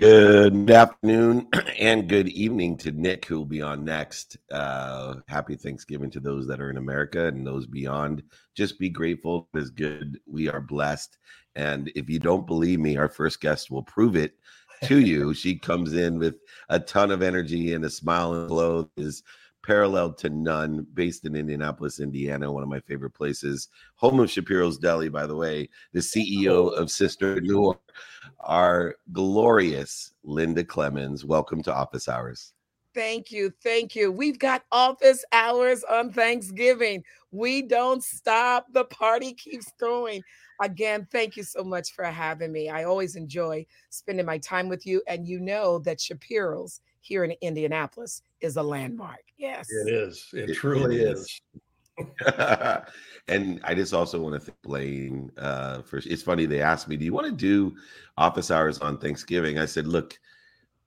Good afternoon and good evening to Nick, who will be on next. Uh, happy Thanksgiving to those that are in America and those beyond. Just be grateful. It is good. We are blessed. And if you don't believe me, our first guest will prove it to you. she comes in with a ton of energy and a smile and glow. Is paralleled to none, based in Indianapolis, Indiana, one of my favorite places. Home of Shapiro's Deli, by the way, the CEO of Sister Sisterpreneur, our glorious Linda Clemons. Welcome to Office Hours. Thank you. Thank you. We've got office hours on Thanksgiving. We don't stop. The party keeps going. Again, thank you so much for having me. I always enjoy spending my time with you. And you know that Shapiro's here in Indianapolis is a landmark. Yes. It is. It, it truly it is. is. and I just also want to thank Blaine uh, for it's funny they asked me, Do you want to do office hours on Thanksgiving? I said, Look,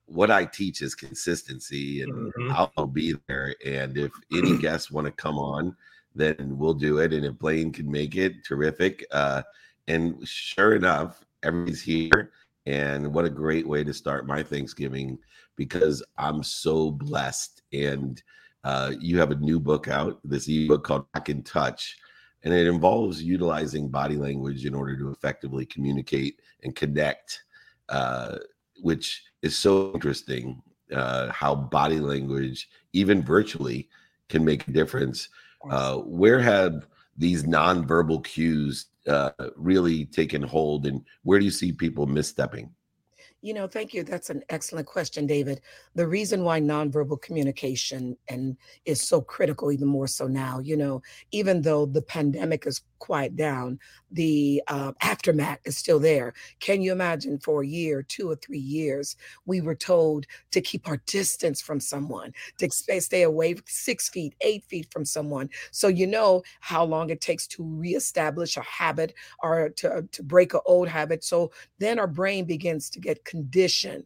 what I teach is consistency and mm-hmm. I'll, I'll be there. And if any guests want to come on, then we'll do it. And if Blaine can make it, terrific. Uh, and sure enough, everybody's here. And what a great way to start my Thanksgiving because I'm so blessed. And uh, you have a new book out, this ebook called Back in Touch, and it involves utilizing body language in order to effectively communicate and connect, uh, which is so interesting. Uh, how body language, even virtually, can make a difference. Uh, where have these nonverbal cues uh, really taken hold, and where do you see people misstepping? You know, thank you. That's an excellent question, David. The reason why nonverbal communication and is so critical, even more so now, you know, even though the pandemic is quiet down, the uh, aftermath is still there. Can you imagine for a year, two or three years, we were told to keep our distance from someone, to stay away six feet, eight feet from someone. So you know how long it takes to reestablish a habit or to, to break an old habit. So then our brain begins to get conditioned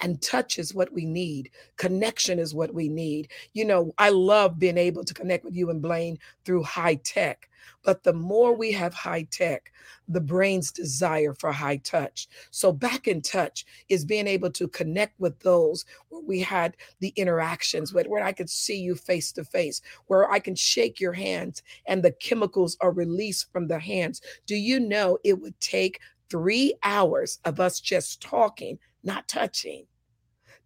and touch is what we need. Connection is what we need. You know, I love being able to connect with you and Blaine through high tech. But the more we have high tech, the brain's desire for high touch. So, back in touch is being able to connect with those where we had the interactions with, where I could see you face to face, where I can shake your hands and the chemicals are released from the hands. Do you know it would take three hours of us just talking, not touching,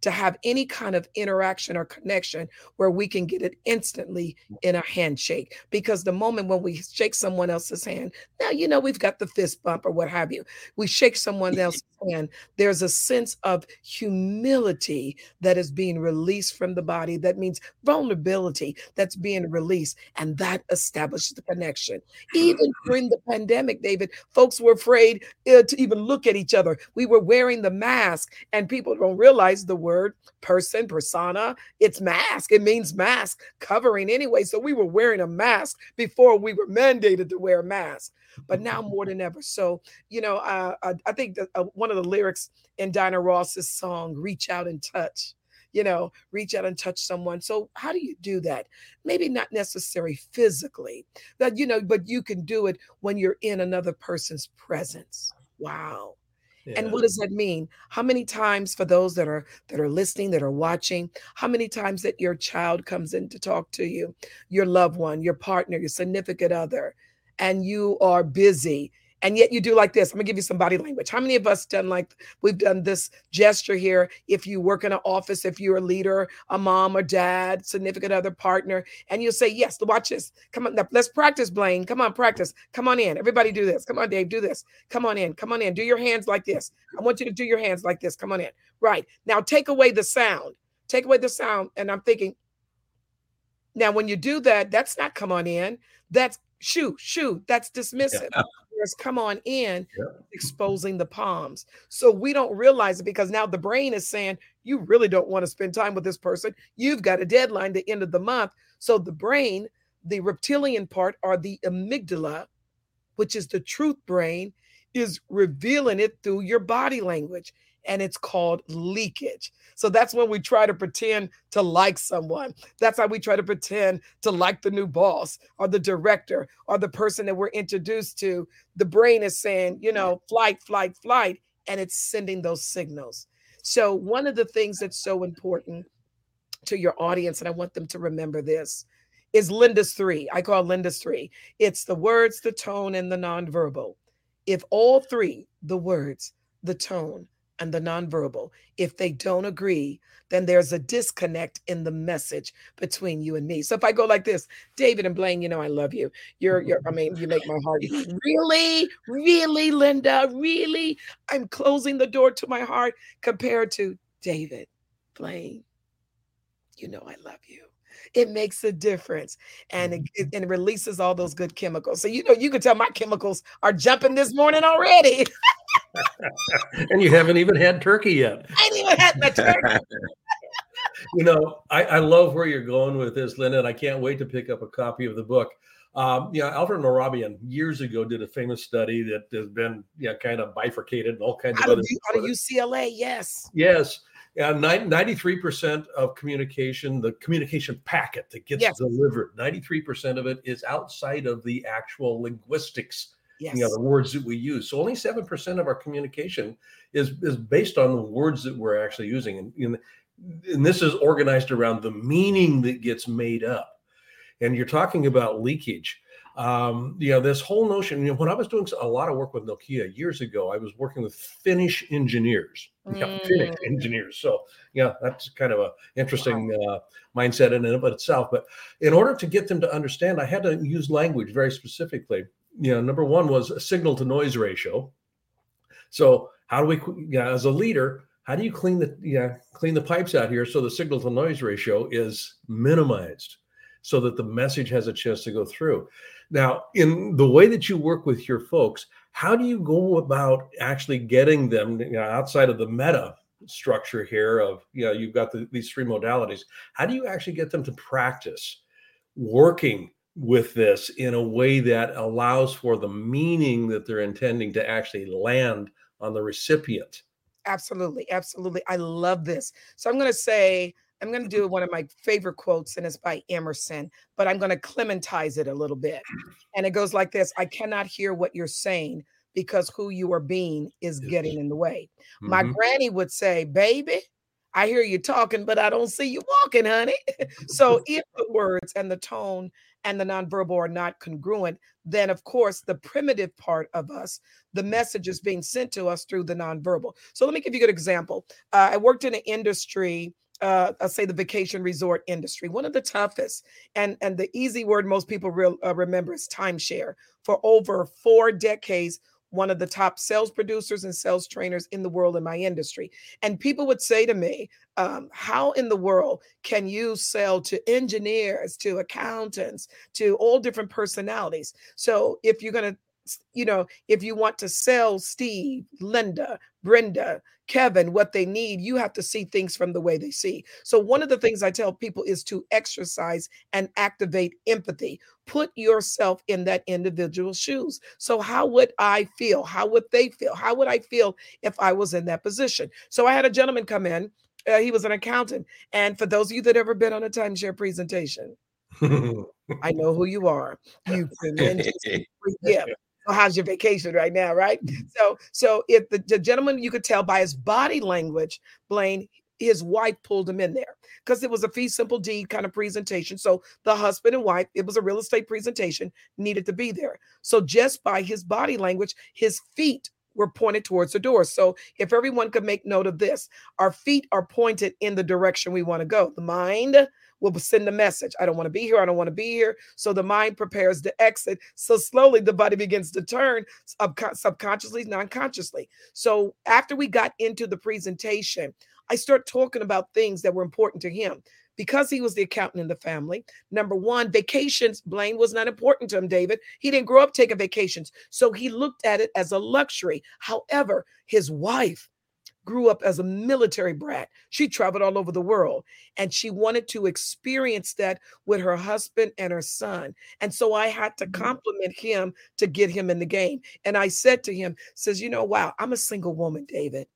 to have any kind of interaction or connection where we can get it instantly mm. in a handshake. Because the moment when we shake someone else's hand, now, you know, we've got the fist bump or what have you. We shake someone else's hand, there's a sense of humility that is being released from the body. That means vulnerability that's being released, and that establishes the connection. Even during the pandemic, David, folks were afraid uh, to even look at each other. We were wearing the mask, and people don't realize the word word person, persona. It's mask. It means mask covering anyway. So we were wearing a mask before we were mandated to wear a mask. But now more than ever. So, you know, uh, I, I, think that uh, one of the lyrics in Diana Ross's song, Reach Out and Touch, you know, reach out and touch someone. So, how do you do that? Maybe not necessarily physically, that, you know, but you can do it when you're in another person's presence. Wow. Yeah. And what does that mean? How many times for those that are that are listening, that are watching, how many times that your child comes in to talk to you, your loved one, your partner, your significant other, and you are busy and yet you do like this. I'm gonna give you some body language. How many of us done like we've done this gesture here? If you work in an office, if you're a leader, a mom or dad, significant other, partner, and you'll say, Yes, watch this. Come on, let's practice, Blaine. Come on, practice. Come on in. Everybody do this. Come on, Dave, do this. Come on in. Come on in. Do your hands like this. I want you to do your hands like this. Come on in. Right. Now take away the sound. Take away the sound. And I'm thinking, now when you do that, that's not come on in. That's shoo, shoo. That's dismissive. Yeah come on in, yeah. exposing the palms. So we don't realize it because now the brain is saying, you really don't want to spend time with this person. You've got a deadline the end of the month. So the brain, the reptilian part, or the amygdala, which is the truth brain, is revealing it through your body language and it's called leakage. So that's when we try to pretend to like someone. That's how we try to pretend to like the new boss or the director or the person that we're introduced to. The brain is saying, you know, flight, flight, flight, and it's sending those signals. So, one of the things that's so important to your audience, and I want them to remember this, is Linda's three. I call Linda's three. It's the words, the tone, and the nonverbal. If all three, the words, the tone, and the nonverbal, if they don't agree, then there's a disconnect in the message between you and me. So if I go like this, David and Blaine, you know I love you. You're you're I mean, you make my heart really, really, Linda, really. I'm closing the door to my heart compared to David, Blaine. You know I love you it makes a difference and it, it, and it releases all those good chemicals so you know you can tell my chemicals are jumping this morning already and you haven't even had turkey yet. I ain't even had my turkey. you know, I, I, love where you're going with this, Linda, and I can't wait to pick up a copy of the book. Um, you know, Alfred Mehrabian years ago did a famous study that has been, you know, kind of bifurcated and all kinds out of other. Out of UCLA, yes. Yes. Yeah, 93% of communication, the communication packet that gets yes. delivered, 93% of it is outside of the actual linguistics yes. you know the words that we use. So only 7% of our communication is is based on the words that we're actually using. And, and, and this is organized around the meaning that gets made up. And you're talking about leakage. Um, you know this whole notion you know when i was doing a lot of work with nokia years ago i was working with finnish engineers. Mm. yeah, finnish engineers. So yeah that's kind of a interesting wow. uh, mindset in and of itself. But in order to get them to understand i had to use language very specifically you know, number one was a signal to noise ratio. So how do we, you know, as a leader, how do you clean the, yeah, clean the pipes out here so the signal to noise ratio is minimized so that the message has a chance to go through? Now, in the way that you work with your folks, how do you go about actually getting them you know, outside of the meta structure here of, you know, you've got the, these three modalities. How do you actually get them to practice working with this in a way that allows for the meaning that they're intending to actually land on the recipient. Absolutely. Absolutely. I love this. So I'm going to say, I'm going to do one of my favorite quotes, and it's by Emerson, but I'm going to clementize it a little bit. And it goes like this I cannot hear what you're saying because who you are being is getting in the way. Mm-hmm. My granny would say, Baby, I hear you talking, but I don't see you walking, honey. so if the words and the tone and the nonverbal are not congruent, then of course the primitive part of us, the message is being sent to us through the nonverbal. So let me give you a good example. Uh, I worked in an industry. Uh, I'll say the vacation resort industry, one of the toughest, and and the easy word most people real, uh, remember is timeshare. For over four decades, one of the top sales producers and sales trainers in the world in my industry. And people would say to me, um, How in the world can you sell to engineers, to accountants, to all different personalities? So if you're going to you know, if you want to sell Steve, Linda, Brenda, Kevin what they need, you have to see things from the way they see. So, one of the things I tell people is to exercise and activate empathy. Put yourself in that individual's shoes. So, how would I feel? How would they feel? How would I feel if I was in that position? So, I had a gentleman come in. Uh, he was an accountant. And for those of you that ever been on a timeshare presentation, I know who you are. You tremendous gift. So how's your vacation right now, right? Mm-hmm. So, so if the, the gentleman, you could tell by his body language, Blaine, his wife pulled him in there because it was a fee simple deed kind of presentation. So the husband and wife, it was a real estate presentation, needed to be there. So just by his body language, his feet were pointed towards the door. So if everyone could make note of this, our feet are pointed in the direction we want to go. The mind will send a message. I don't want to be here. I don't want to be here. So the mind prepares to exit. So slowly the body begins to turn subconsciously, non consciously. So after we got into the presentation, I start talking about things that were important to him because he was the accountant in the family. Number one, vacations, Blaine was not important to him, David. He didn't grow up taking vacations. So he looked at it as a luxury. However, his wife, grew up as a military brat. She traveled all over the world and she wanted to experience that with her husband and her son. And so I had to mm-hmm. compliment him to get him in the game. And I said to him, says, you know, wow, I'm a single woman, David.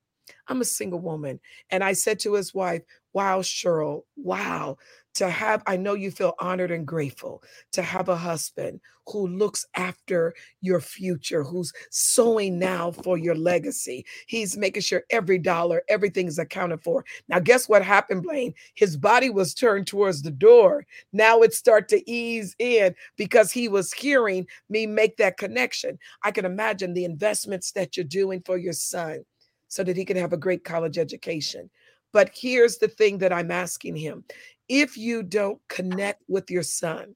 I'm a single woman. And I said to his wife, Wow, Cheryl, wow, to have, I know you feel honored and grateful to have a husband who looks after your future, who's sowing now for your legacy. He's making sure every dollar, everything's accounted for. Now, guess what happened, Blaine? His body was turned towards the door. Now it start to ease in because he was hearing me make that connection. I can imagine the investments that you're doing for your son so that he can have a great college education. But here's the thing that I'm asking him if you don't connect with your son,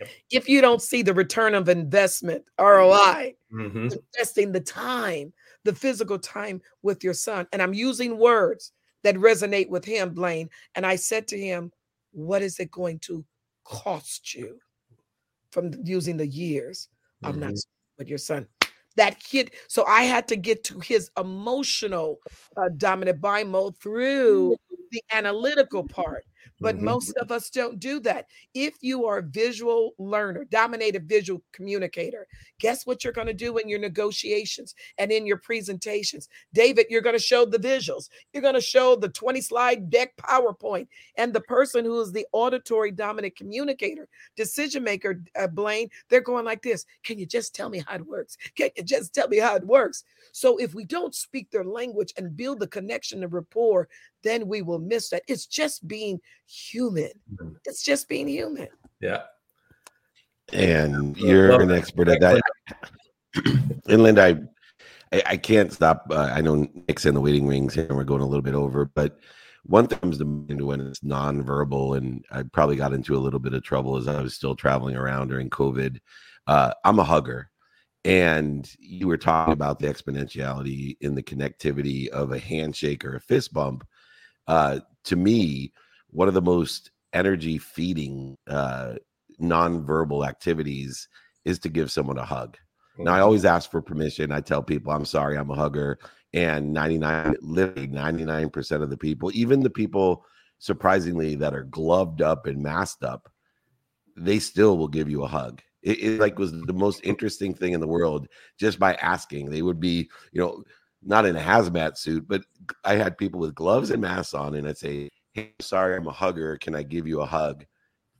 yep. if you don't see the return of investment, ROI, mm-hmm. investing the time, the physical time with your son, and I'm using words that resonate with him, Blaine. And I said to him, What is it going to cost you from using the years of mm-hmm. not with your son? that hit. So I had to get to his emotional uh, dominant buy mode through the analytical part but mm-hmm. most of us don't do that. If you are a visual learner, dominated visual communicator, guess what you're going to do in your negotiations and in your presentations? David, you're going to show the visuals. You're going to show the 20 slide deck PowerPoint. And the person who is the auditory dominant communicator, decision maker, uh, Blaine, they're going like this Can you just tell me how it works? Can you just tell me how it works? So if we don't speak their language and build the connection and rapport, then we will miss that. It's just being human. Mm-hmm. It's just being human. Yeah. And you're an expert at that. and Linda, I, I can't stop. Uh, I know Nick's in the waiting rings here, and we're going a little bit over, but one thing comes to mind when it's nonverbal, and I probably got into a little bit of trouble as I was still traveling around during COVID. Uh, I'm a hugger. And you were talking about the exponentiality in the connectivity of a handshake or a fist bump. Uh, to me, one of the most energy feeding uh, nonverbal activities is to give someone a hug. Now, I always ask for permission. I tell people, I'm sorry, I'm a hugger. And 99, literally 99% of the people, even the people surprisingly that are gloved up and masked up, they still will give you a hug. It, it, like was the most interesting thing in the world just by asking. They would be, you know, not in a hazmat suit, but I had people with gloves and masks on, and I'd say, Hey, sorry, I'm a hugger. Can I give you a hug?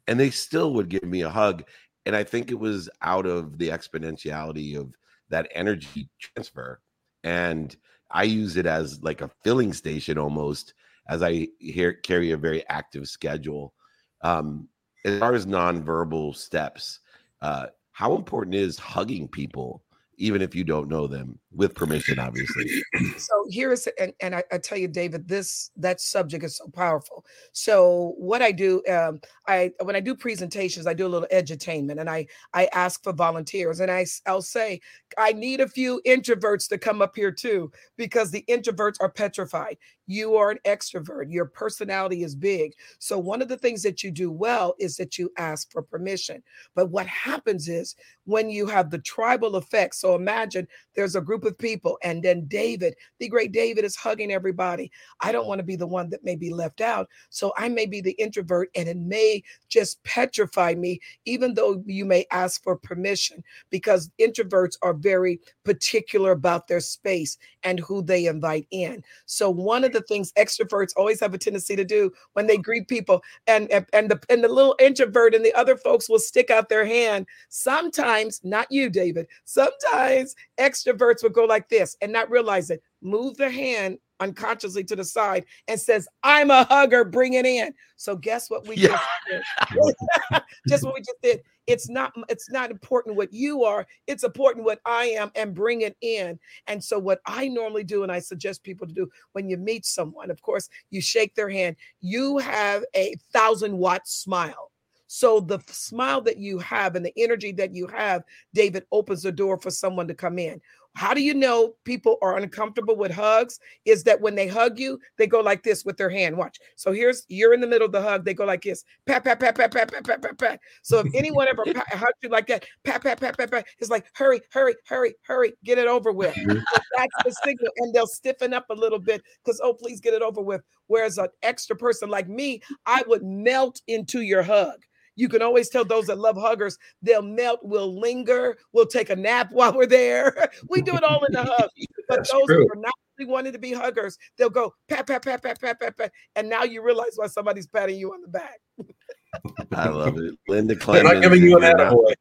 And they still would give me a hug. And I think it was out of the exponentiality of that energy transfer. And I use it as like a filling station almost as I hear, carry a very active schedule. Um, as far as nonverbal steps, uh, how important is hugging people even if you don't know them with permission obviously. So here's and, and I, I, tell you david this that subject is so powerful. So what i do um, i when i do presentations i do a little edutainment and i i ask for volunteers and i i'll say i need a few introverts to come up here too because the introverts are petrified. You are an extrovert. Your personality is big. So one of the things that you do well is that you ask for permission. But what happens is when you have the tribal effect so imagine there's a group of people and then david the great david is hugging everybody. I don't want to be the one that may be left out so i may be the introvert and it may just petrify me even though you may ask for permission because introverts are very particular about their space and who they invite in. So one of the the things extroverts always have a tendency to do when they greet people and and the and the little introvert and the other folks will stick out their hand. Sometimes not you david sometimes extroverts will go like this and not realize it move the hand unconsciously to the side and says, I'm a hugger, bring it in. So guess what we yeah. just did? just what we just did. It's not it's not important what you are, it's important what I am and bring it in. And so what I normally do and I suggest people to do when you meet someone, of course, you shake their hand, you have a thousand watt smile. So the smile that you have and the energy that you have, David opens the door for someone to come in. How do you know people are uncomfortable with hugs? Is that when they hug you, they go like this with their hand. Watch. So here's you're in the middle of the hug. They go like this. Pat, pat, pat, pat, pat, pat, pat, pat, pat. So if anyone ever hugs you like that, pat, pat, pat, pat, pat, it's like hurry, hurry, hurry, hurry, get it over with. So that's the signal, and they'll stiffen up a little bit because oh, please get it over with. Whereas an extra person like me, I would melt into your hug. You can always tell those that love huggers, they'll melt, we'll linger, we'll take a nap while we're there. we do it all in the hug. But That's those true. who are not really wanting to be huggers, they'll go pat, pat, pat, pat, pat, pat, pat. And now you realize why somebody's patting you on the back. I love it. Linda Clemons. I'm not giving you an attaboy.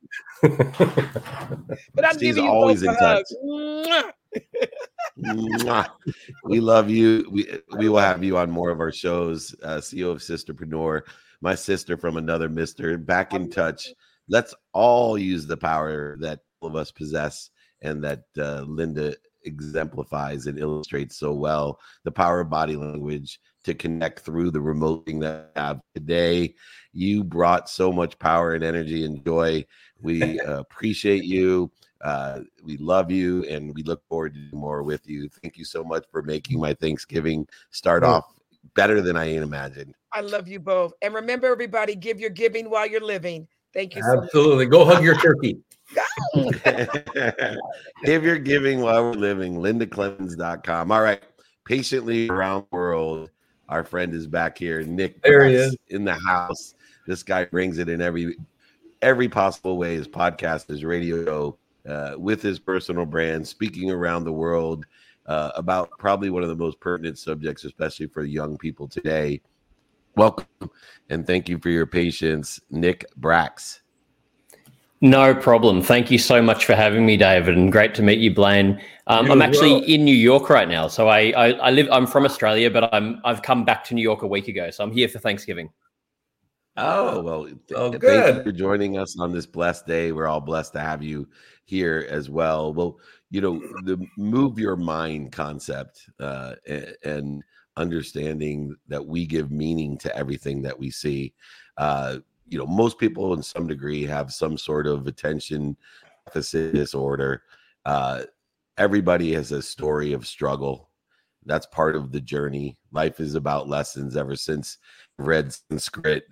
but I'm She's giving you always in touch. we love you. We we will have you on more of our shows. Uh, CEO of Sisterpreneur, my sister from another Mister, back in touch. Let's all use the power that all of us possess and that uh, Linda exemplifies and illustrates so well. The power of body language to connect through the remote thing that I have today. You brought so much power and energy and joy. We appreciate you. Uh, we love you and we look forward to more with you. Thank you so much for making my Thanksgiving start off better than I imagined. I love you both. And remember, everybody, give your giving while you're living. Thank you. Absolutely. So Go hug your turkey. Give your giving while we're living. LindaClemons.com. All right. Patiently around the world. Our friend is back here. Nick there he is in the house. This guy brings it in every every possible way. His podcast, his radio, uh, with his personal brand, speaking around the world uh, about probably one of the most pertinent subjects, especially for young people today. Welcome and thank you for your patience, Nick Bracks. No problem. Thank you so much for having me, David, and great to meet you, Blaine. Um, I'm actually well. in New York right now, so I, I, I live. I'm from Australia, but I'm I've come back to New York a week ago, so I'm here for Thanksgiving. Oh well, oh, th- thank you for joining us on this blessed day. We're all blessed to have you here as well. Well, you know the move your mind concept uh, and understanding that we give meaning to everything that we see. Uh, you know most people in some degree have some sort of attention deficit disorder. Uh, everybody has a story of struggle. That's part of the journey. Life is about lessons ever since read sanskrit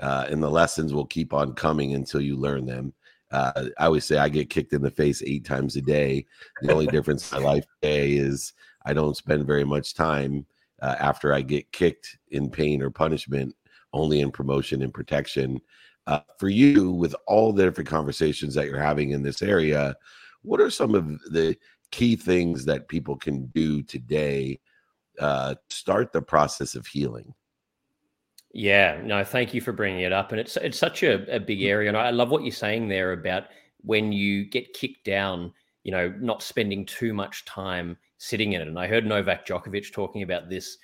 uh, and the lessons will keep on coming until you learn them. Uh, i always say i get kicked in the face eight times a day. The only difference in my life today is i don't spend very much time uh, after i get kicked in pain or punishment only in promotion and protection. Uh, for you, with all the different conversations that you're having in this area, what are some of the key things that people can do today uh, start the process of healing? Yeah, no, thank you for bringing it up, and it's it's such a, a big area, and I love what you're saying there about when you get kicked down, you know, not spending too much time sitting in it. And I heard Novak Djokovic talking about this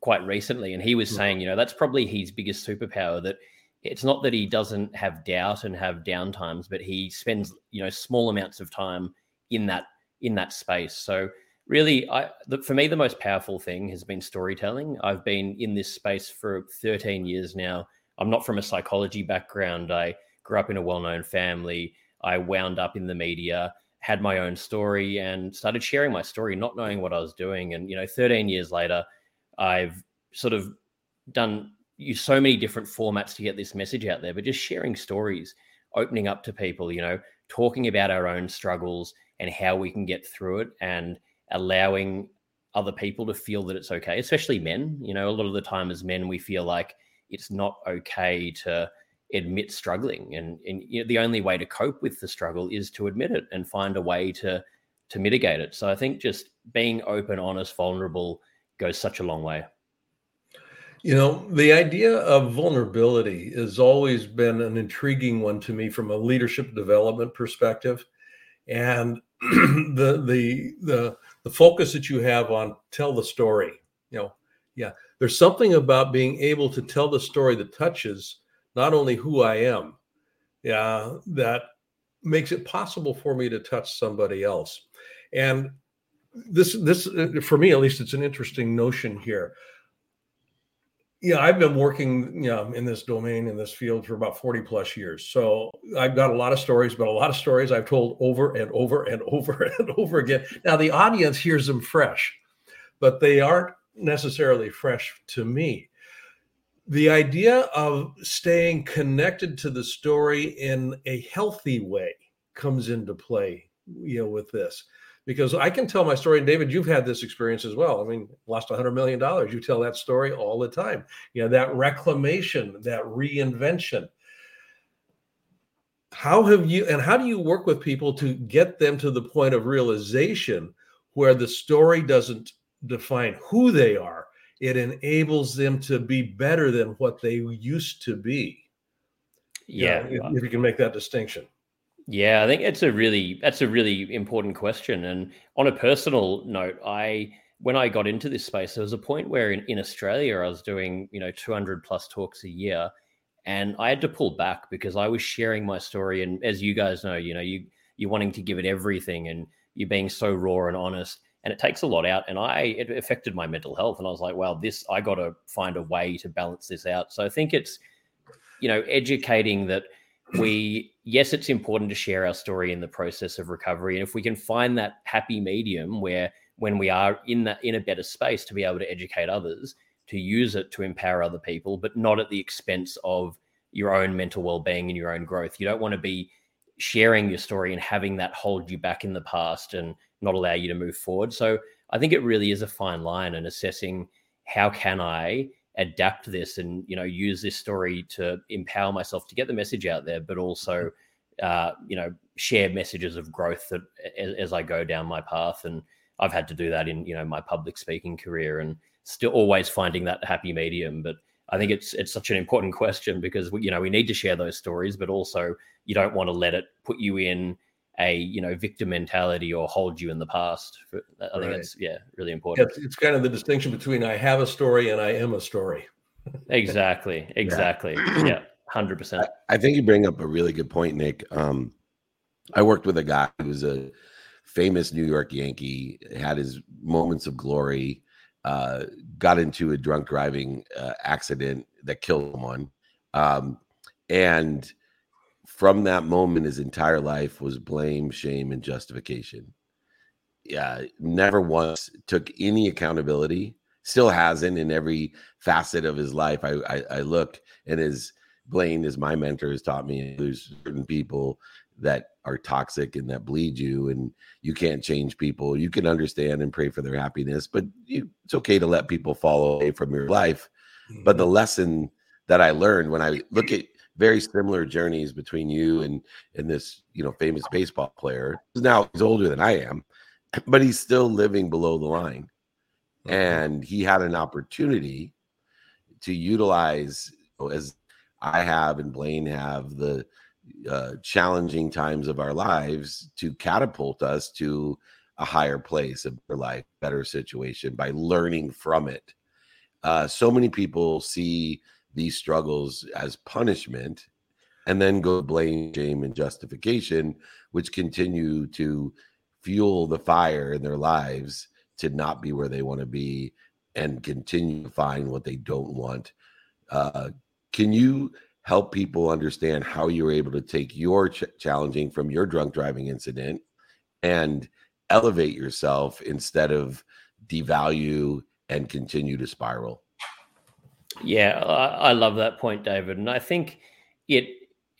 quite recently, and he was hmm. saying, you know, that's probably his biggest superpower. That it's not that he doesn't have doubt and have downtimes, but he spends you know small amounts of time in that in that space. So really, I the, for me the most powerful thing has been storytelling. I've been in this space for 13 years now. I'm not from a psychology background. I grew up in a well-known family. I wound up in the media, had my own story, and started sharing my story, not knowing what I was doing. And you know, 13 years later I've sort of done use so many different formats to get this message out there, but just sharing stories, opening up to people, you know, talking about our own struggles and how we can get through it and allowing other people to feel that it's okay, especially men. You know, a lot of the time as men, we feel like it's not okay to admit struggling. And, and you know, the only way to cope with the struggle is to admit it and find a way to to mitigate it. So I think just being open, honest, vulnerable, goes such a long way. You know, the idea of vulnerability has always been an intriguing one to me from a leadership development perspective. And the the the the focus that you have on tell the story, you know, yeah, there's something about being able to tell the story that touches not only who I am, yeah, that makes it possible for me to touch somebody else. And this this uh, for me at least it's an interesting notion here. Yeah i've been working you know in this domain in this field for about 40 plus years. So i've got a lot of stories but a lot of stories i've told over and over and over and over again. Now the audience hears them fresh but they aren't necessarily fresh to me the idea of staying connected to the story in a healthy way comes into play you know with this because I can tell my story. And David, you've had this experience as well. I mean, lost $100 million. You tell that story all the time. You know, that reclamation, that reinvention. How have you, and how do you work with people to get them to the point of realization where the story doesn't define who they are, it enables them to be better than what they used to be. Yeah, you know, if, if you can make that distinction. Yeah, I think it's a really that's a really important question. And on a personal note, I when I got into this space, there was a point where in, in Australia I was doing, you know, 200 plus talks a year. And I had to pull back because I was sharing my story. And as you guys know, you know, you you're wanting to give it everything and you're being so raw and honest. And it takes a lot out. And I it affected my mental health. And I was like, well, this I gotta find a way to balance this out. So I think it's, you know, educating that we yes it's important to share our story in the process of recovery and if we can find that happy medium where when we are in that in a better space to be able to educate others to use it to empower other people but not at the expense of your own mental well-being and your own growth you don't want to be sharing your story and having that hold you back in the past and not allow you to move forward. So i think it really is a fine line and assessing how can i adapt this and you know use this story to empower myself to get the message out there but also uh, you know share messages of growth that as, as, i go down my path. And i've had to do that in you know my public speaking career and still always finding that happy medium. But i think it's it's such an important question because we, you know we need to share those stories but also you don't want to let it put you in a you know victim mentality or hold you in the past. I think right. it's yeah really important. It's, it's, kind of the distinction between I have a story and I am a story. exactly. Exactly. yeah. Hundred percent. I think you bring up a really good point, Nick. Um, I worked with a guy who was a famous New York Yankee, had his moments of glory, uh, got into a drunk driving uh, accident that killed someone, um, and from that moment, his entire life was blame, shame, and justification. Yeah, never once took any accountability. Still hasn't in every facet of his life. I I, I look and as Blaine, as my mentor, has taught me, there's certain people that are toxic and that bleed you, and you can't change people. You can understand and pray for their happiness, but you, it's okay to let people fall away from your life. But the mm-hmm. lesson that I learned when I look at very similar journeys between you and and this you know famous baseball player. Now he's older than I am, but he's still living below the line, mm-hmm. and he had an opportunity to utilize as I have and Blaine have the uh, challenging times of our lives to catapult us to a higher place, a better life, better situation by learning from it. Uh, so many people see these struggles as punishment and then go blame, shame, and justification, which continue to fuel the fire in their lives to not be where they want to be and continue to find what they don't want. Uh, can you help people understand how you were able to take your ch- challenging from your drunk driving incident and elevate yourself instead of devalue and continue to spiral? Yeah, I, I love that point, David, and I think it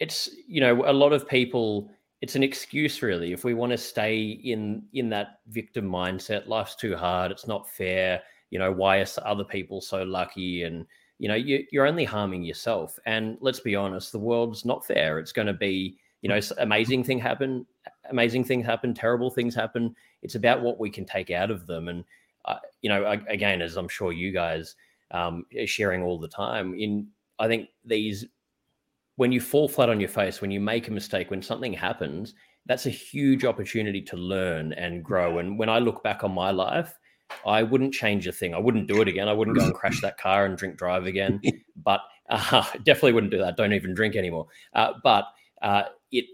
it's you know a lot of people it's an excuse really. If we want to stay in in that victim mindset life's too hard it's not fair you know why are other people so lucky? And you know you, you're only harming yourself. And let's be honest the world's not fair. It's going to be you know amazing thing happen amazing things happen terrible things happen. It's about what we can take out of them. And uh, you know again as i'm sure you guys um, sharing all the time. In I think these when you fall flat on your face, when you make a mistake, when something happens, that's a huge opportunity to learn and grow. And when I look back on my life, I wouldn't change a thing. I wouldn't do it again. I wouldn't go and crash that car and drink drive again. But uh, definitely wouldn't do that. Don't even drink anymore. Uh, but uh, it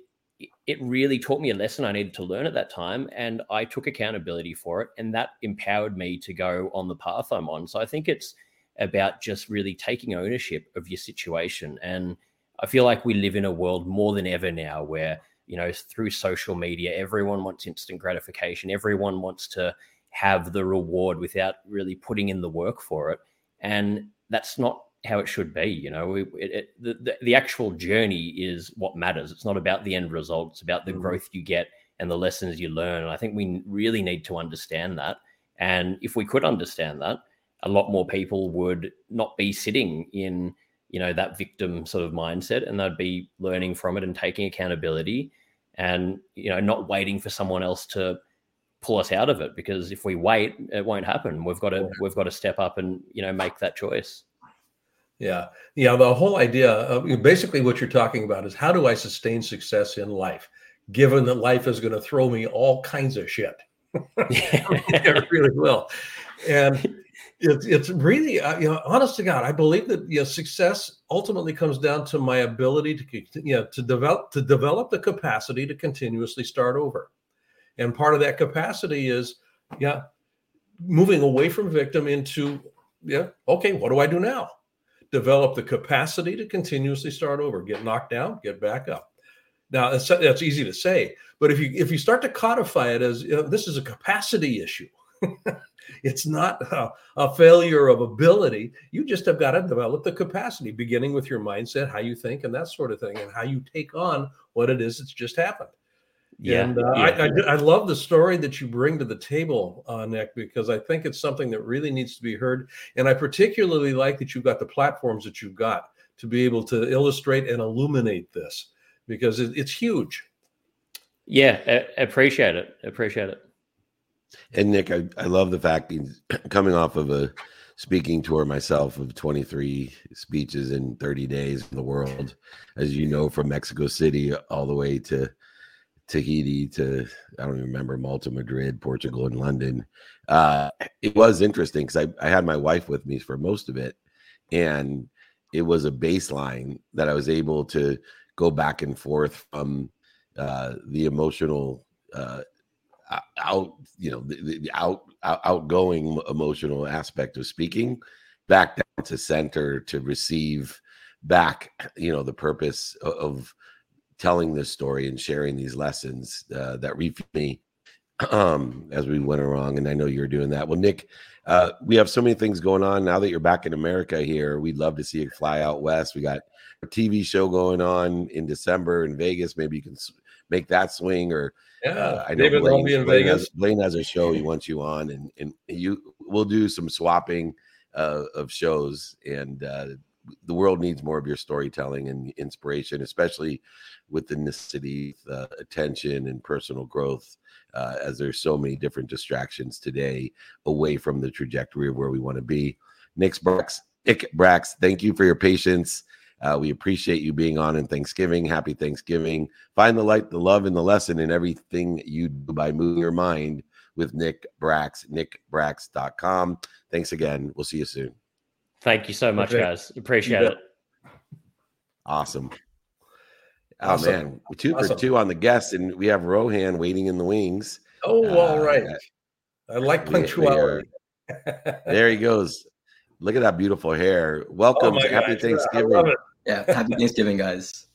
it really taught me a lesson I needed to learn at that time, and I took accountability for it, and that empowered me to go on the path I'm on. So I think it's about just really taking ownership of your situation. And I feel like we live in a world more than ever now where, you know, through social media, everyone wants instant gratification. Everyone wants to have the reward without really putting in the work for it. And that's not how it should be. You know, it, it, the, the actual journey is what matters. It's not about the end result, it's about the mm-hmm. growth you get and the lessons you learn. And I think we really need to understand that. And if we could understand that, a lot more people would not be sitting in you know that victim sort of mindset and they'd be learning from it and taking accountability and you know not waiting for someone else to pull us out of it because if we wait, it won't happen. We've got to we've got to step up and you know make that choice. Yeah, yeah. The whole idea, uh, of, basically, what you're talking about is how do I sustain success in life, given that life is going to throw me all kinds of shit. it really will, and it's it's really uh, you know honest to God, I believe that you know success ultimately comes down to my ability to you know to develop to develop the capacity to continuously start over, and part of that capacity is yeah moving away from victim into yeah okay what do I do now? Develop the capacity to continuously start over, get knocked down, get back up. Now that's that's easy to say, but if you if you start to codify it as you know, this is a capacity issue. it's not a, a, failure of ability. You just have got to develop the capacity, beginning with your mindset, how you think, and that sort of thing, and how you take on what it is that's just happened. Yeah, and uh, yeah. I, I, I, love the story that you bring to the table, uh, Nick, because I think it's something that really needs to be heard. And I particularly like that you've got the platforms that you've got to be able to illustrate and illuminate this because it, it's huge. Yeah, I appreciate it. Appreciate it. And Nick, I, I love the fact he's coming off of a speaking tour myself of 23 speeches in 30 days in the world, as you know, from Mexico City all the way to Tahiti to I don't even remember Malta, Madrid, Portugal, and London. Uh, it was interesting because I, I had my wife with me for most of it, and it was a baseline that I was able to go back and forth from uh, the emotional uh, out you know the, the out, out, outgoing emotional aspect of speaking back down to center to receive back you know the purpose of, of telling this story and sharing these lessons uh, that reached me um, as we went along and i know you're doing that. Well nick uh, we have so many things going on. Now that you're back in america here we'd love to see you fly out west. We got a tv show going on in december in vegas. Maybe you can make that swing or yeah, uh, I know David Blaine, in Blaine Vegas. Has, Blaine has a show he wants you on, and and you we'll do some swapping uh, of shows. And uh, the world needs more of your storytelling and inspiration, especially with the necessity, uh, attention, and personal growth. Uh, as there's so many different distractions today away from the trajectory of where we want to be. Nick Bracks, Nick Bracks, thank you for your patience. Uh, we appreciate you being on in Thanksgiving. Happy Thanksgiving. Find the light, the love, and the lesson in everything you do by moving your mind with Nick Bracks, nickbracks.com. Thanks again. We'll see you soon. Thank you so much, okay. guys. Appreciate it. Awesome. Oh awesome. man, two awesome. for two on the guests, and we have Rohan waiting in the wings. Oh, uh, all right. I like punctuality. there he goes. Look at that beautiful hair. Welcome. Oh Happy Thanksgiving. Yeah, happy Thanksgiving, guys.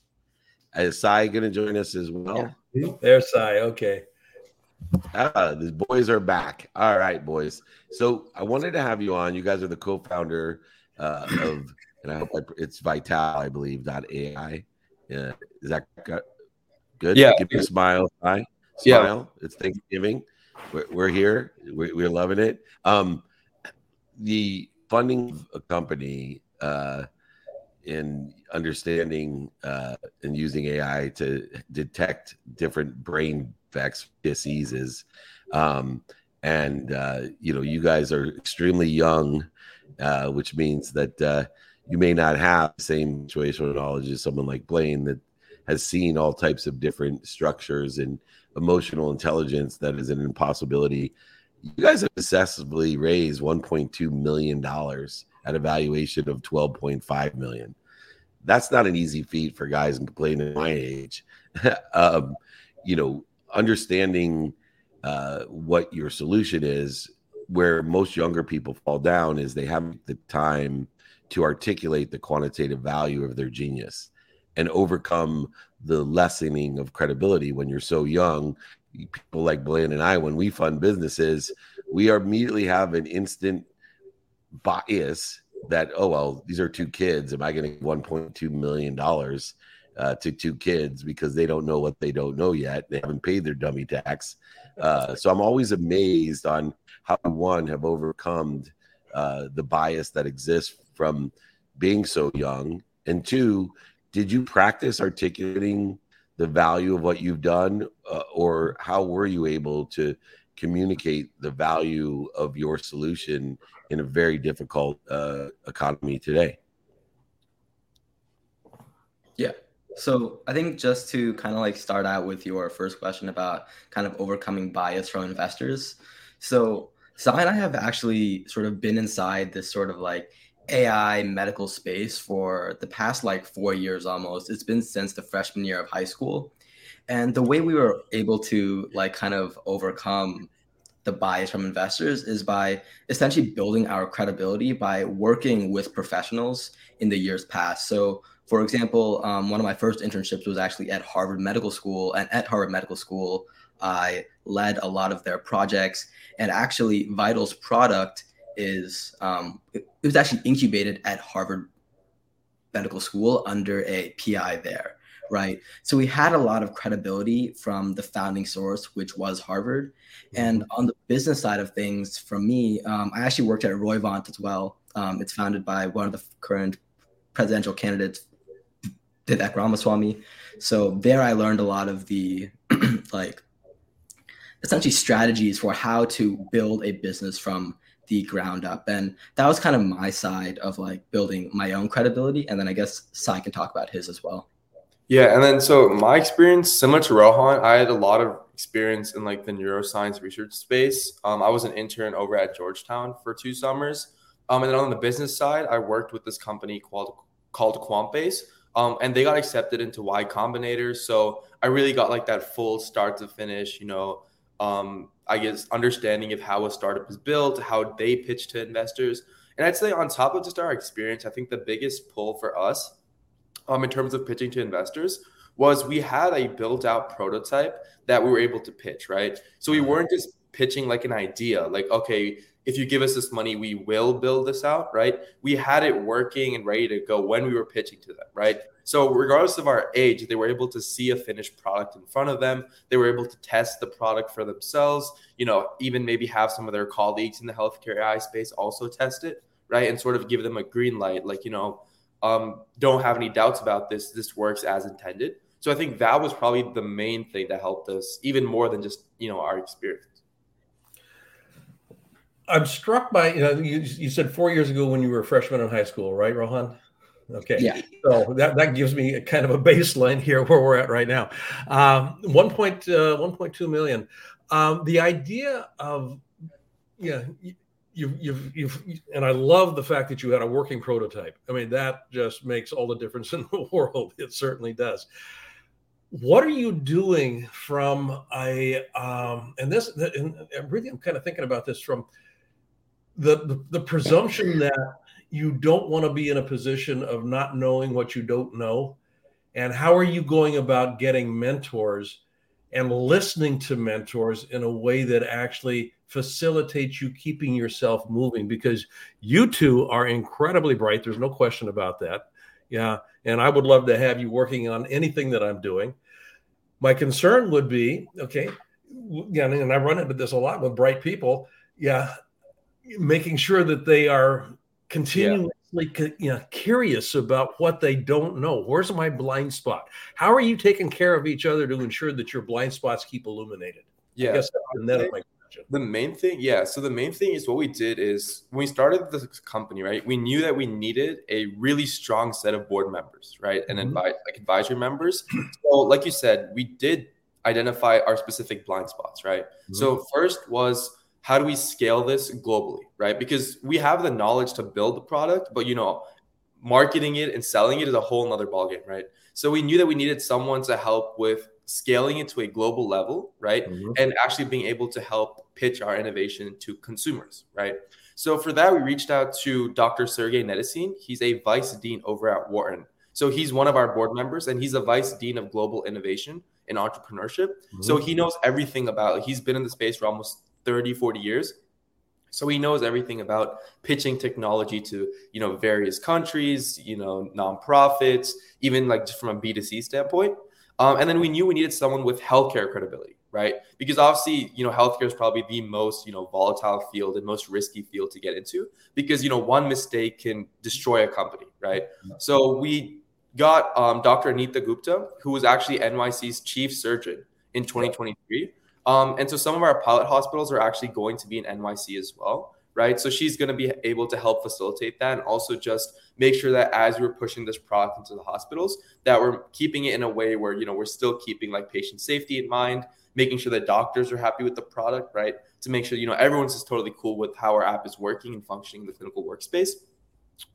Is Sai going to join us as well? Yeah. There's Sai. Okay. Ah, the boys are back. All right, boys. So I wanted to have you on. You guys are the co-founder uh, of, and I hope I, it's Vital, I believe. Dot AI. Yeah, is that good? Yeah. Give me a smile. Hi. Smile. Yeah. It's Thanksgiving. We're, we're here. We're, we're, loving it. Um, the funding a company uh, in understanding uh, and using AI to detect different brain diseases. Um, and, uh, you know, you guys are extremely young, uh, which means that uh, you may not have the same situational knowledge as someone like Blaine that has seen all types of different structures and emotional intelligence that is an impossibility. You guys have successfully raised 1.2 million dollars at a valuation of 12.5 million that's not an easy feat for guys playing my age. um, you know, understanding uh, what your solution is, where most younger people fall down is they have the time to articulate the quantitative value of their genius and overcome the lessening of credibility when you're so young. People like Blaine and I, when we fund businesses, we immediately have an instant bias that oh well these are two kids. Am i going to 1.2 million dollars uh, to two kids because they don't know what they don't know yet? They haven't paid their dummy tax. Uh, so i'm always amazed on how one have overcome uh, the bias that exists from being so young. And two did you practice articulating the value of what you've done uh, or how were you able to communicate the value of your solution in a very difficult uh, economy today? Yeah. So I think just to kind of like start out with your first question about kind of overcoming bias from investors. So Sai and I have actually sort of been inside this sort of like AI medical space for the past like four years almost. It's been since the freshman year of high school. And the way we were able to like kind of overcome the bias from investors is by essentially building our credibility by working with professionals in the years past. So, for example, um, one of my first internships was actually at Harvard Medical School, and at Harvard Medical School, I led a lot of their projects. And actually, Vital's product is um, it, it was actually incubated at Harvard Medical School under a PI there right? So we had a lot of credibility from the founding source, which was Harvard. And mm-hmm. on the business side of things, from me, um, I actually worked at Roivant as well. Um, it's founded by one of the current presidential candidates, Vivek Ramaswamy. So there, I learned a lot of the like essentially strategies for how to build a business from the ground up. And that was kind of my side of like building my own credibility. And then I guess Sai can talk about his as well. Yeah, and then so my experience, similar to Rohan, I had a lot of experience in like the neuroscience research space. Um, I was an intern over at Georgetown for two summers, um, and then on the business side, I worked with this company called called QuantBase, um, and they got accepted into Y Combinator. So I really got like that full start to finish, you know, um, I guess understanding of how a startup is built, how they pitch to investors, and I'd say on top of just our experience, I think the biggest pull for us um, in terms of pitching to investors was we had a built out prototype that we were able to pitch, right? So we weren't just pitching like an idea, like, okay, if you give us this money, we will build this out, right? We had it working and ready to go when we were pitching to them, right? So, regardless of our age, they were able to see a finished product in front of them. They were able to test the product for themselves, you know, even maybe have some of their colleagues in the healthcare AI space also test it, right? And sort of give them a green light, like, you know, um, don't have any doubts about this. This works as intended. So I think that was probably the main thing that helped us, even more than just you know our experience. I'm struck by you know you, you said four years ago when you were a freshman in high school, right, Rohan? Okay. Yeah. So that, that gives me a kind of a baseline here where we're at right now. Um, 1. Point, uh, 1.2 million. Um, the idea of, yeah, you've, you've, you've, and I love the fact that you had a working prototype. I mean, that just makes all the difference in the world. It certainly does. What are you doing from a, um, and this, and really, I'm kind of thinking about this from the, the, the presumption that you don't want to be in a position of not knowing what you don't know. And how are you going about getting mentors and listening to mentors in a way that actually facilitates you keeping yourself moving because you two are incredibly bright. There's no question about that. Yeah. And I would love to have you working on anything that I'm doing. My concern would be okay. Yeah, and I run into this a lot with bright people. Yeah, making sure that they are continuously yeah. you know, curious about what they don't know. Where's my blind spot? How are you taking care of each other to ensure that your blind spots keep illuminated? Yeah, I guess that's my the main thing, yeah. So the main thing is what we did is when we started the company, right? We knew that we needed a really strong set of board members, right, and mm-hmm. advi- like advisory members. so, like you said, we did identify our specific blind spots, right? Mm-hmm. So first was how do we scale this globally, right? Because we have the knowledge to build the product, but you know, marketing it and selling it is a whole nother ballgame, right? So we knew that we needed someone to help with scaling it to a global level, right? Mm-hmm. And actually being able to help pitch our innovation to consumers, right? So for that, we reached out to Dr. Serguei Netessine. He's a vice dean over at Wharton. So he's one of our board members and he's a vice dean of global innovation and entrepreneurship. Mm-hmm. So he knows everything about, he's been in the space for almost 30, 40 years. So he knows everything about pitching technology to, you know, various countries, you know, nonprofits, even like just from a B2C standpoint. Um, and then we knew we needed someone with healthcare credibility, right? Because obviously, you know, healthcare is probably the most, you know, volatile field and most risky field to get into because, you know, one mistake can destroy a company, right? So we got um, Dr. Anita Gupta, who was actually NYC's chief surgeon in 2023. Um, and so some of our pilot hospitals are actually going to be in NYC as well, right? So she's going to be able to help facilitate that and also just make sure that as we're pushing this product into the hospitals, that we're keeping it in a way where you know we're still keeping like patient safety in mind, making sure that doctors are happy with the product, right? To make sure you know everyone's just totally cool with how our app is working and functioning in the clinical workspace.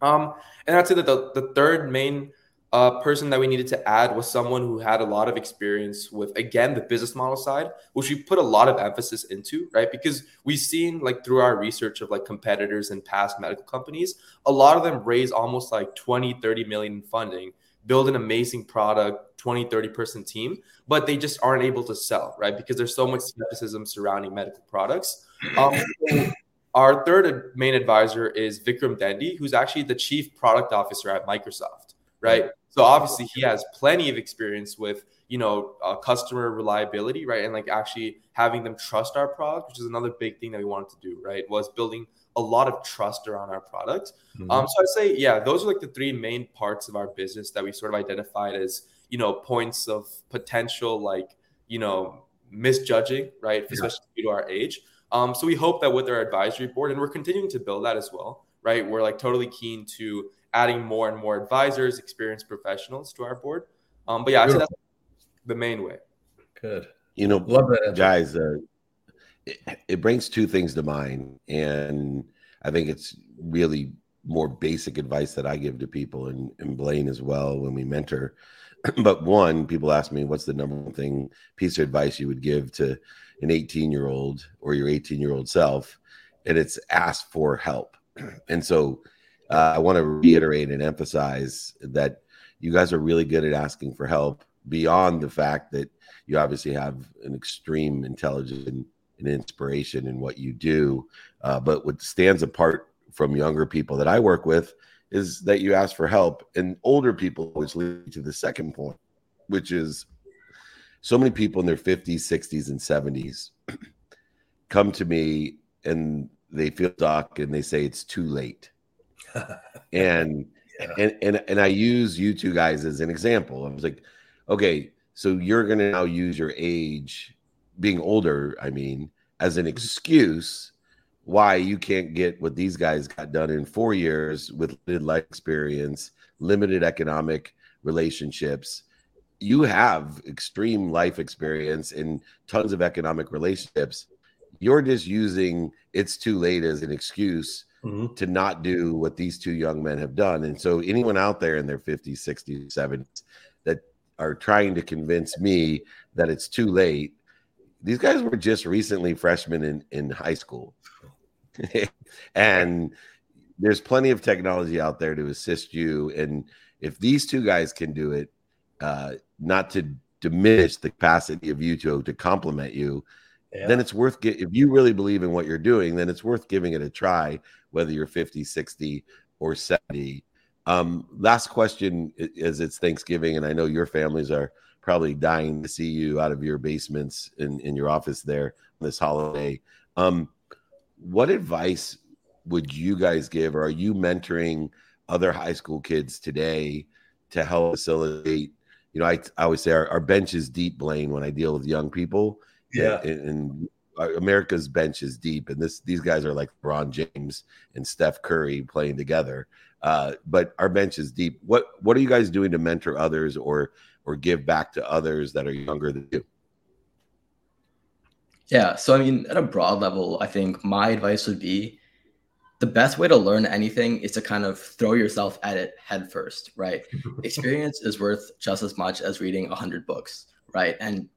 Um, and I'd say that the, the third main uh, person that we needed to add was someone who had a lot of experience with again the business model side which we put a lot of emphasis into right? Because we've seen like through our research of like competitors and past medical companies a lot of them raise almost like 20 30 million in funding build an amazing product 20 30 person team but they just aren't able to sell right? Because there's so much skepticism surrounding medical products. Um, our third main advisor is vikram dendi who's actually the chief product officer at microsoft right so obviously he has plenty of experience with you know uh, customer reliability, right, and like actually having them trust our product, which is another big thing that we wanted to do, right, was building a lot of trust around our product. Mm-hmm. Um, so I'd say yeah, those are like the three main parts of our business that we sort of identified as you know points of potential like you know misjudging, right, yeah. especially due to our age. Um, so we hope that with our advisory board, and we're continuing to build that as well, right? We're like totally keen to adding more and more advisors, experienced professionals to our board. Um, but yeah, that's the main way. Good. You know, love that, guys. Uh, it, it brings two things to mind, and I think it's really more basic advice that I give to people, and, and Blaine as well when we mentor. but one, people ask me, "What's the number one thing piece of advice you would give to an 18 year old or your 18 year old self?" And it's ask for help. And so uh, I want to reiterate and emphasize that you guys are really good at asking for help beyond the fact that you obviously have an extreme intelligence and, and inspiration in what you do. Uh, but what stands apart from younger people that I work with is that you ask for help, and older people, which leads to the second point, which is so many people in their 50s, 60s, and 70s come to me and they feel stuck and they say it's too late and, yeah. and and and I use you two guys as an example. I was like, okay, so you're gonna now use your age, being older, I mean, as an mm-hmm. excuse why you can't get what these guys got done in four years with limited life experience, limited economic relationships. You have extreme life experience and tons of economic relationships. You're just using it's too late as an excuse mm-hmm. to not do what these two young men have done. And so, anyone out there in their 50s, 60s, 70s that are trying to convince me that it's too late, these guys were just recently freshmen in, in high school. and there's plenty of technology out there to assist you. And if these two guys can do it, uh, not to diminish the capacity of you to, to complement you, yeah. then it's worth get, if you really believe in what you're doing then it's worth giving it a try whether you're 50 60 or 70 um, last question is it's thanksgiving and i know your families are probably dying to see you out of your basements in, in your office there this holiday. Um, what advice would you guys give? Or are you mentoring other high school kids today to help facilitate you know i, I always say our, our bench is deep blaine when i deal with young people. Yeah, and, and America's bench is deep, and this these guys are like Ron James and Steph Curry playing together. Uh, but our bench is deep. What what are you guys doing to mentor others or or give back to others that are younger than you? Yeah, so I mean, at a broad level, I think my advice would be the best way to learn anything is to kind of throw yourself at it head first, right? Experience is worth just as much as reading 100 books, right? And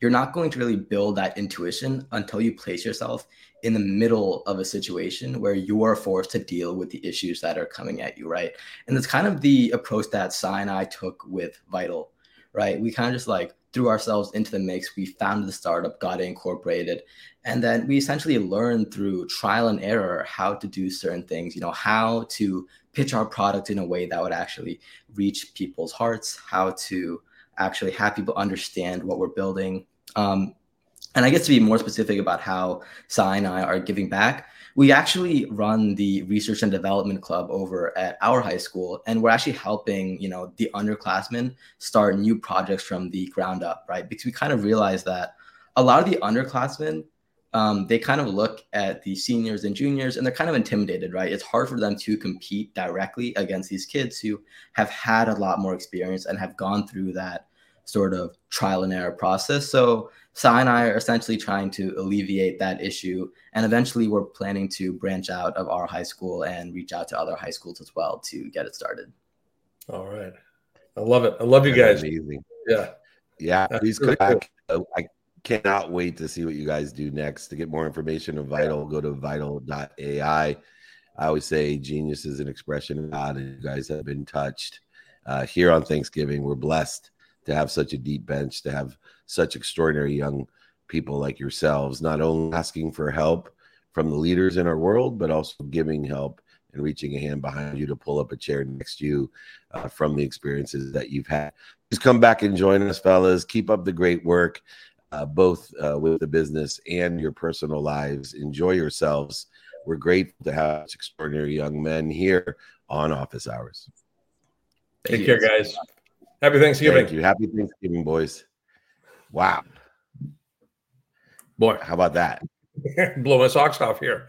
you're not going to really build that intuition until you place yourself in the middle of a situation where you are forced to deal with the issues that are coming at you, right? And it's kind of the approach that Sai and I took with Vital, right? We kind of just like threw ourselves into the mix. We founded the startup, got it incorporated, and then we essentially learned through trial and error how to do certain things, you know, how to pitch our product in a way that would actually reach people's hearts, how to actually have people understand what we're building. Um, and I guess to be more specific about how Sai and I are giving back, we actually run the research and development club over at our high school, and we're actually helping you know the underclassmen start new projects from the ground up, right? Because we kind of realize that a lot of the underclassmen um, they kind of look at the seniors and juniors and they're kind of intimidated, right? It's hard for them to compete directly against these kids who have had a lot more experience and have gone through that sort of trial and error process. So Sai and I are essentially trying to alleviate that issue. And eventually we're planning to branch out of our high school and reach out to other high schools as well to get it started. All right. I love it. I love you guys. Amazing. Yeah. Yeah. Please come back. Cool. I cannot wait to see what you guys do next. To get more information on Vital, go to vital.ai. I always say genius is an expression of God, and you guys have been touched. Uh, here on Thanksgiving, we're blessed to have such a deep bench, to have such extraordinary young people like yourselves, not only asking for help from the leaders in our world, but also giving help and reaching a hand behind you to pull up a chair next to you uh, from the experiences that you've had. Just come back and join us, fellas. Keep up the great work uh, both uh, with the business and your personal lives. Enjoy yourselves. We're grateful to have extraordinary young men here on office hours. Take care, guys. Happy Thanksgiving. Thank you. Happy Thanksgiving, boys. Wow. Boy, how about that? Blow my socks off here.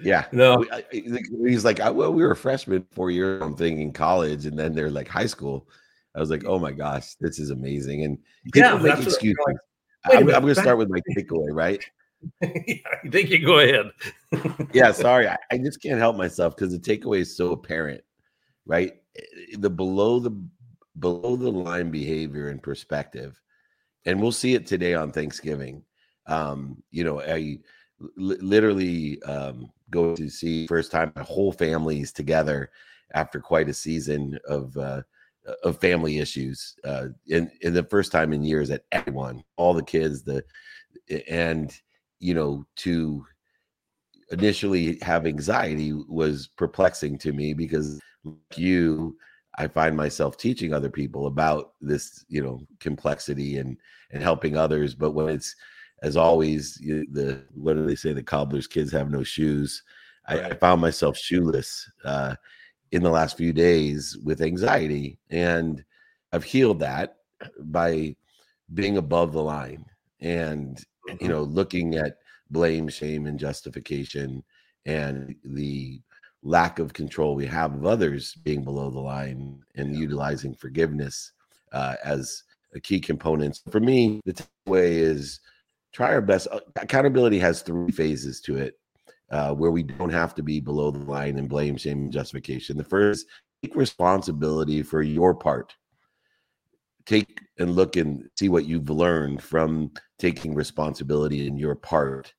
Yeah. No. He's like, well, we were freshmen four years. I'm thinking college, and then they're like high school. I was like, oh my gosh, this is amazing. And people yeah, make excuses. Like, I'm, I'm going to start with my takeaway, right? yeah, you think you go ahead. yeah, sorry. I, I, just can't help myself because the takeaway is so apparent, right? The below the below the line behavior and perspective. And we'll see it today on Thanksgiving. Um, you know, I literally um, go to see first time my whole family's together after quite a season of uh, of family issues uh in, in the first time in years that everyone all the kids the and you know to initially have anxiety was perplexing to me because like you i find myself teaching other people about this you know complexity and and helping others but when it's as always the what do they say the cobbler's kids have no shoes. I, I found myself shoeless uh in the last few days with anxiety. And I've healed that by being above the line and, you mm-hmm. know, looking at blame, shame, and justification and the lack of control we have of others being below the line and utilizing forgiveness uh, as a key component. For me, the way is try our best. Uh, accountability has three phases to it uh, where we don't have to be below the line and blame, shame, and justification. The first, take responsibility for your part. Take and look and see what you've learned from taking responsibility in your part.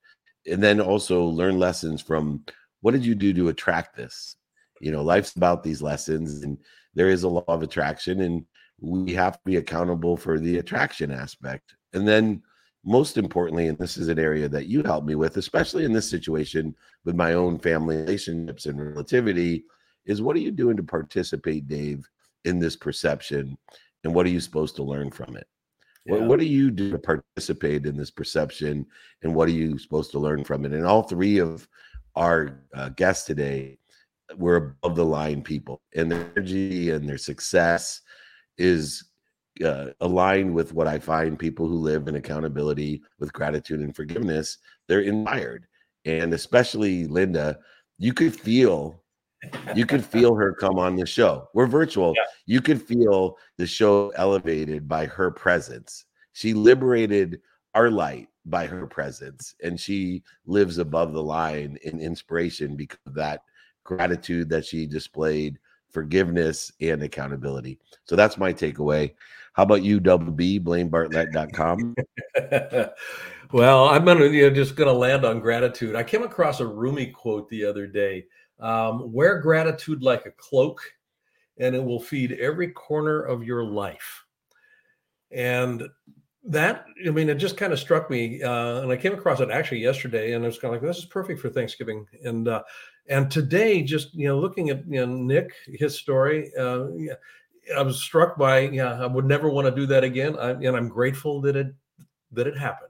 And then also learn lessons from what did you do to attract this? You know, life's about these lessons, and there is a law of attraction, and we have to be accountable for the attraction aspect. And then most importantly, and this is an area that you helped me with, especially in this situation with my own family relationships and relativity, is what are you doing to participate, Dave, in this perception? And what are you supposed to learn from it? Yeah. What, what do you do to participate in this perception? And what are you supposed to learn from it? And all three of our uh, guests today were above the line people, and their energy and their success is uh, aligned with what I find people who live in accountability with gratitude and forgiveness, they're inspired. And especially Linda, you could feel you could feel her come on the show. We're virtual. Yeah. You could feel the show elevated by her presence. She liberated our light by her presence and she lives above the line in inspiration because of that gratitude that she displayed, forgiveness and accountability. So that's my takeaway. How about you, double B, blainebartlett.com? well, I'm gonna you know, just gonna land on gratitude. I came across a Rumi quote the other day. Um, wear gratitude like a cloak, and it will feed every corner of your life. And that, I mean, it just kind of struck me, uh, and I came across it actually yesterday, and I was kind of like, "This is perfect for Thanksgiving." And uh, and today, just you know, looking at you know Nick, his story, uh, I was struck by, yeah, I would never want to do that again. I, and I'm grateful that it that it happened.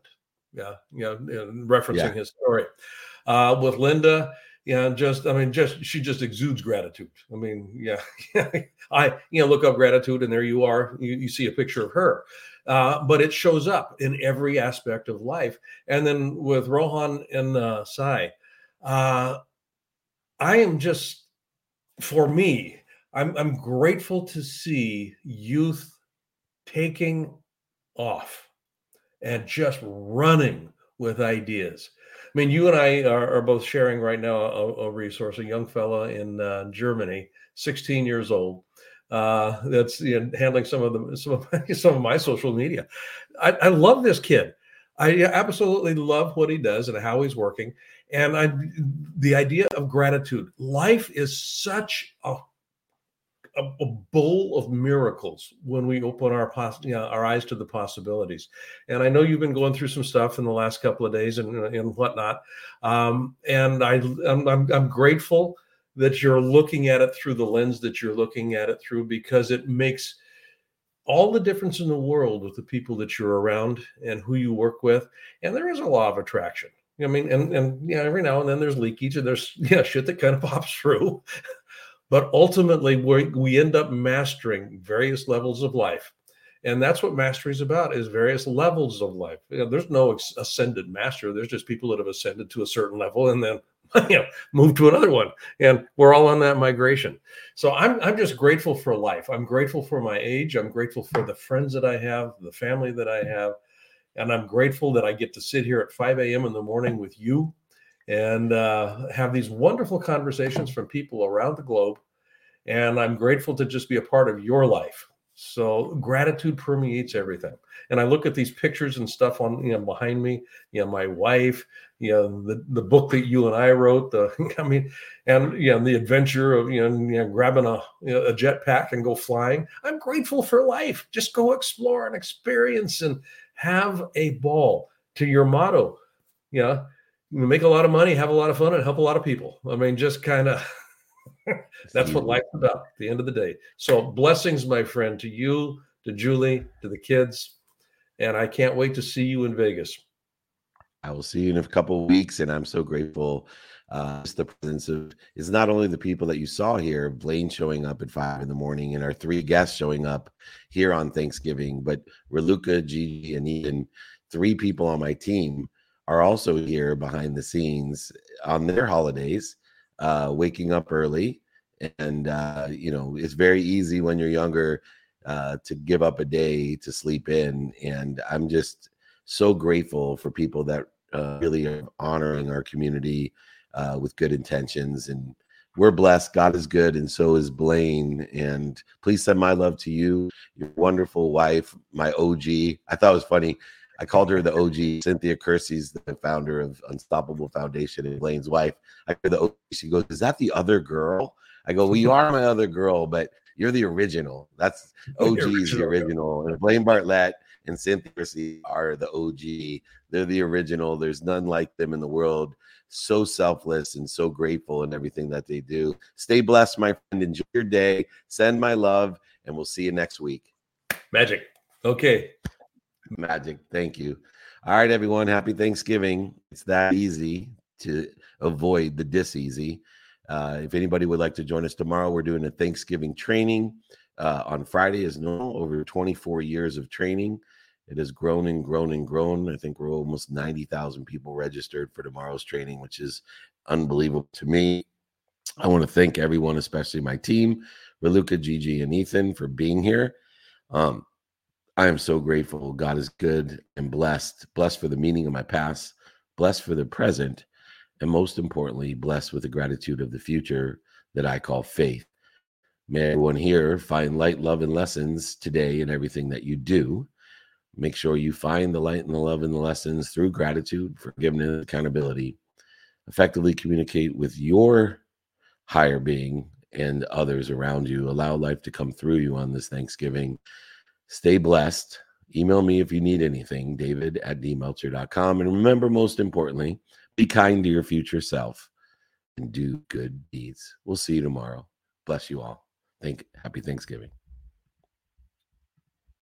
Yeah, you know, referencing yeah. his story uh, with Linda. yeah, just I mean, just she just exudes gratitude. I mean, yeah, I you know look up gratitude, and there you are. You, you see a picture of her, uh, but it shows up in every aspect of life. And then with Rohan and uh, Sai, uh, I am just for me, I'm I'm grateful to see youth taking off and just running with ideas I mean, you and I are, are both sharing right now a, a, resource, a young fella in uh, Germany, 16 years old. Uh, that's you know, handling some of the some of my, some of my social media. I, I love this kid. I absolutely love what he does and how he's working. And I, the idea of gratitude. Life is such a a, a, bowl of miracles when we open our pos- you know, our eyes to the possibilities. And I know you've been going through some stuff in the last couple of days and, and whatnot. Um, and I, I'm, I'm, I'm grateful that you're looking at it through the lens that you're looking at it through because it makes all the difference in the world with the people that you're around and who you work with. And there is a law of attraction. I mean, and and yeah, every now and then there's leakage and there's yeah shit that kind of pops through. But ultimately, we we end up mastering various levels of life. And that's what mastery is about is various levels of life. You know, there's no ascended master. There's just people that have ascended to a certain level and then you know, move to another one. And we're all on that migration. So I'm I'm just grateful for life. I'm grateful for my age. I'm grateful for the friends that I have, the family that I have. And I'm grateful that I get to sit here at 5 a.m. in the morning with you and uh, have these wonderful conversations from people around the globe. And I'm grateful to just be a part of your life. So gratitude permeates everything. And I look at these pictures and stuff on you know behind me, you know, my wife, you know, the, the book that you and I wrote, the I mean, and you know, the adventure of you know, you know grabbing a you know, a jetpack and go flying. I'm grateful for life. Just go explore and experience and have a ball to your motto. You know, make a lot of money, have a lot of fun, and help a lot of people. I mean, just kind of that's what life's about at the end of the day. So, blessings, my friend, to you, to Julie, to the kids. And I can't wait to see you in Vegas. I will see you in a couple weeks. And I'm so grateful. Uh, the presence of is not only the people that you saw here, Blaine showing up at five in the morning, and our three guests showing up here on Thanksgiving, but Raluca, Gigi, and Ian, three people on my team are also here behind the scenes on their holidays, uh, waking up early. And, uh, you know, it's very easy when you're younger uh, to give up a day to sleep in. And I'm just so grateful for people that uh, really are honoring our community uh, with good intentions. And we're blessed. God is good, and so is Blaine. And please send my love to you, your wonderful wife, my OG. I thought it was funny I called her the OG. Cynthia Kersey's the founder of Unstoppable Foundation and Blaine's wife. I heard the OG. She goes, "Is that the other girl?" I go, "Well, you are my other girl, but you're the original. That's OG the original. The original. And Blaine Bartlett and Cynthia Kersey are the OG. They're the original. There's none like them in the world. So selfless and so grateful in everything that they do. Stay blessed, my friend. Enjoy your day. Send my love, and we'll see you next week. Magic. Okay. Magic. Thank you. All right, everyone. Happy Thanksgiving. It's that easy to avoid the dis easy. Uh, if anybody would like to join us tomorrow, we're doing a Thanksgiving training uh, on Friday as normal. Over 24 years of training, it has grown and grown and grown. I think we're almost 90,000 people registered for tomorrow's training, which is unbelievable to me. I want to thank everyone, especially my team, Raluca, Gigi, and Ethan, for being here. Um, I am so grateful. God is good and blessed, blessed for the meaning of my past, blessed for the present, and most importantly, blessed with the gratitude of the future that I call faith. May everyone here find light, love, and lessons today in everything that you do. Make sure you find the light and the love and the lessons through gratitude, forgiveness, accountability. Effectively communicate with your higher being and others around you. Allow life to come through you on this Thanksgiving Stay blessed. Email me if you need anything, david at dmeltzer.com. And remember, most importantly, be kind to your future self and do good deeds. We'll see you tomorrow. Bless you all. Thank happy Thanksgiving.